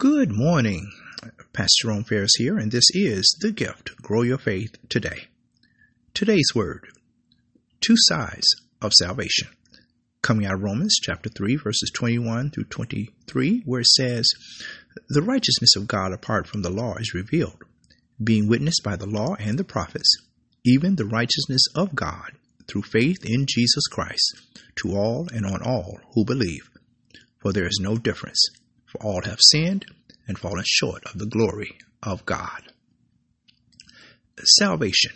Good morning. Pastor Jerome Ferris here, and this is The Gift Grow Your Faith Today. Today's word Two Sides of Salvation. Coming out of Romans chapter 3, verses 21 through 23, where it says, The righteousness of God apart from the law is revealed, being witnessed by the law and the prophets, even the righteousness of God through faith in Jesus Christ, to all and on all who believe. For there is no difference for all have sinned and fallen short of the glory of God. Salvation.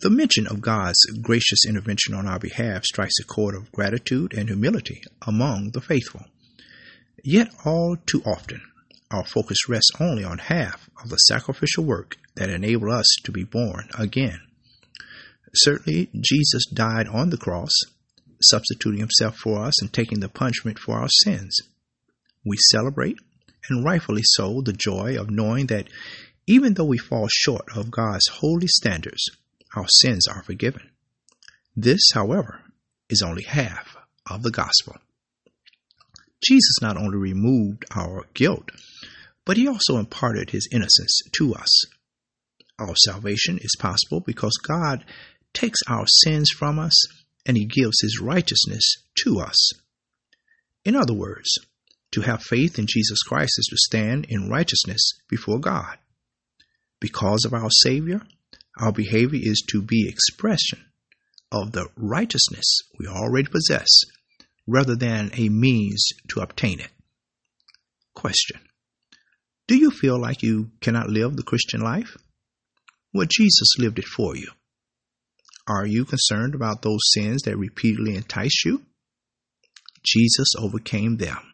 The mention of God's gracious intervention on our behalf strikes a chord of gratitude and humility among the faithful. Yet, all too often, our focus rests only on half of the sacrificial work that enabled us to be born again. Certainly, Jesus died on the cross, substituting himself for us and taking the punishment for our sins we celebrate, and rightfully so, the joy of knowing that even though we fall short of God's holy standards, our sins are forgiven. This, however, is only half of the gospel. Jesus not only removed our guilt, but he also imparted his innocence to us. Our salvation is possible because God takes our sins from us and he gives his righteousness to us. In other words, to have faith in Jesus Christ is to stand in righteousness before God. Because of our Savior, our behavior is to be expression of the righteousness we already possess rather than a means to obtain it. Question Do you feel like you cannot live the Christian life? Well, Jesus lived it for you. Are you concerned about those sins that repeatedly entice you? Jesus overcame them.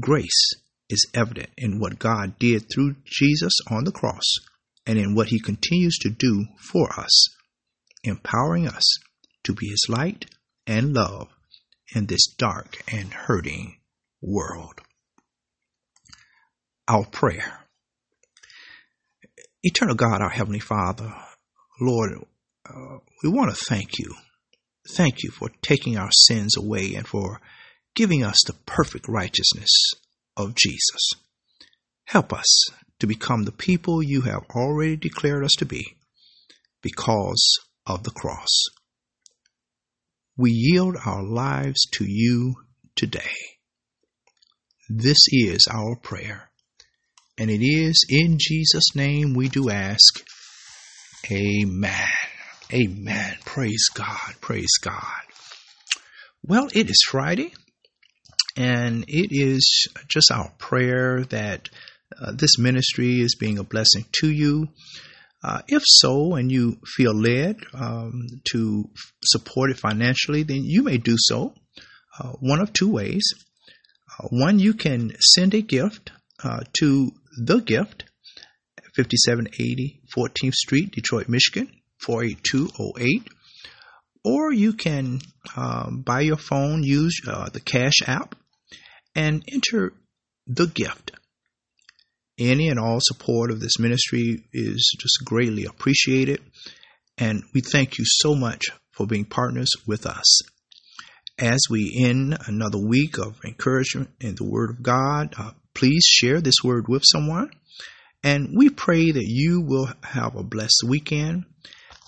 Grace is evident in what God did through Jesus on the cross and in what he continues to do for us, empowering us to be his light and love in this dark and hurting world. Our prayer. Eternal God, our Heavenly Father, Lord, uh, we want to thank you. Thank you for taking our sins away and for giving us the perfect righteousness of Jesus. Help us to become the people you have already declared us to be because of the cross. We yield our lives to you today. This is our prayer, and it is in Jesus' name we do ask. Amen. Amen. Praise God. Praise God. Well, it is Friday. And it is just our prayer that uh, this ministry is being a blessing to you. Uh, if so, and you feel led um, to support it financially, then you may do so uh, one of two ways. Uh, one, you can send a gift uh, to the gift, 5780 14th Street, Detroit, Michigan, 48208. Or you can, um, by your phone, use uh, the Cash App and enter the gift. Any and all support of this ministry is just greatly appreciated, and we thank you so much for being partners with us. As we end another week of encouragement in the Word of God, uh, please share this word with someone. And we pray that you will have a blessed weekend.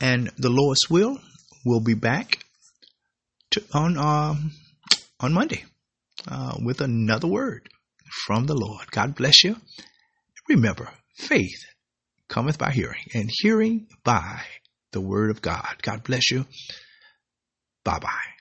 And the Lord's will, will be back to, on um, on Monday uh, with another word from the Lord. God bless you. Remember, faith cometh by hearing, and hearing by the word of God. God bless you. Bye bye.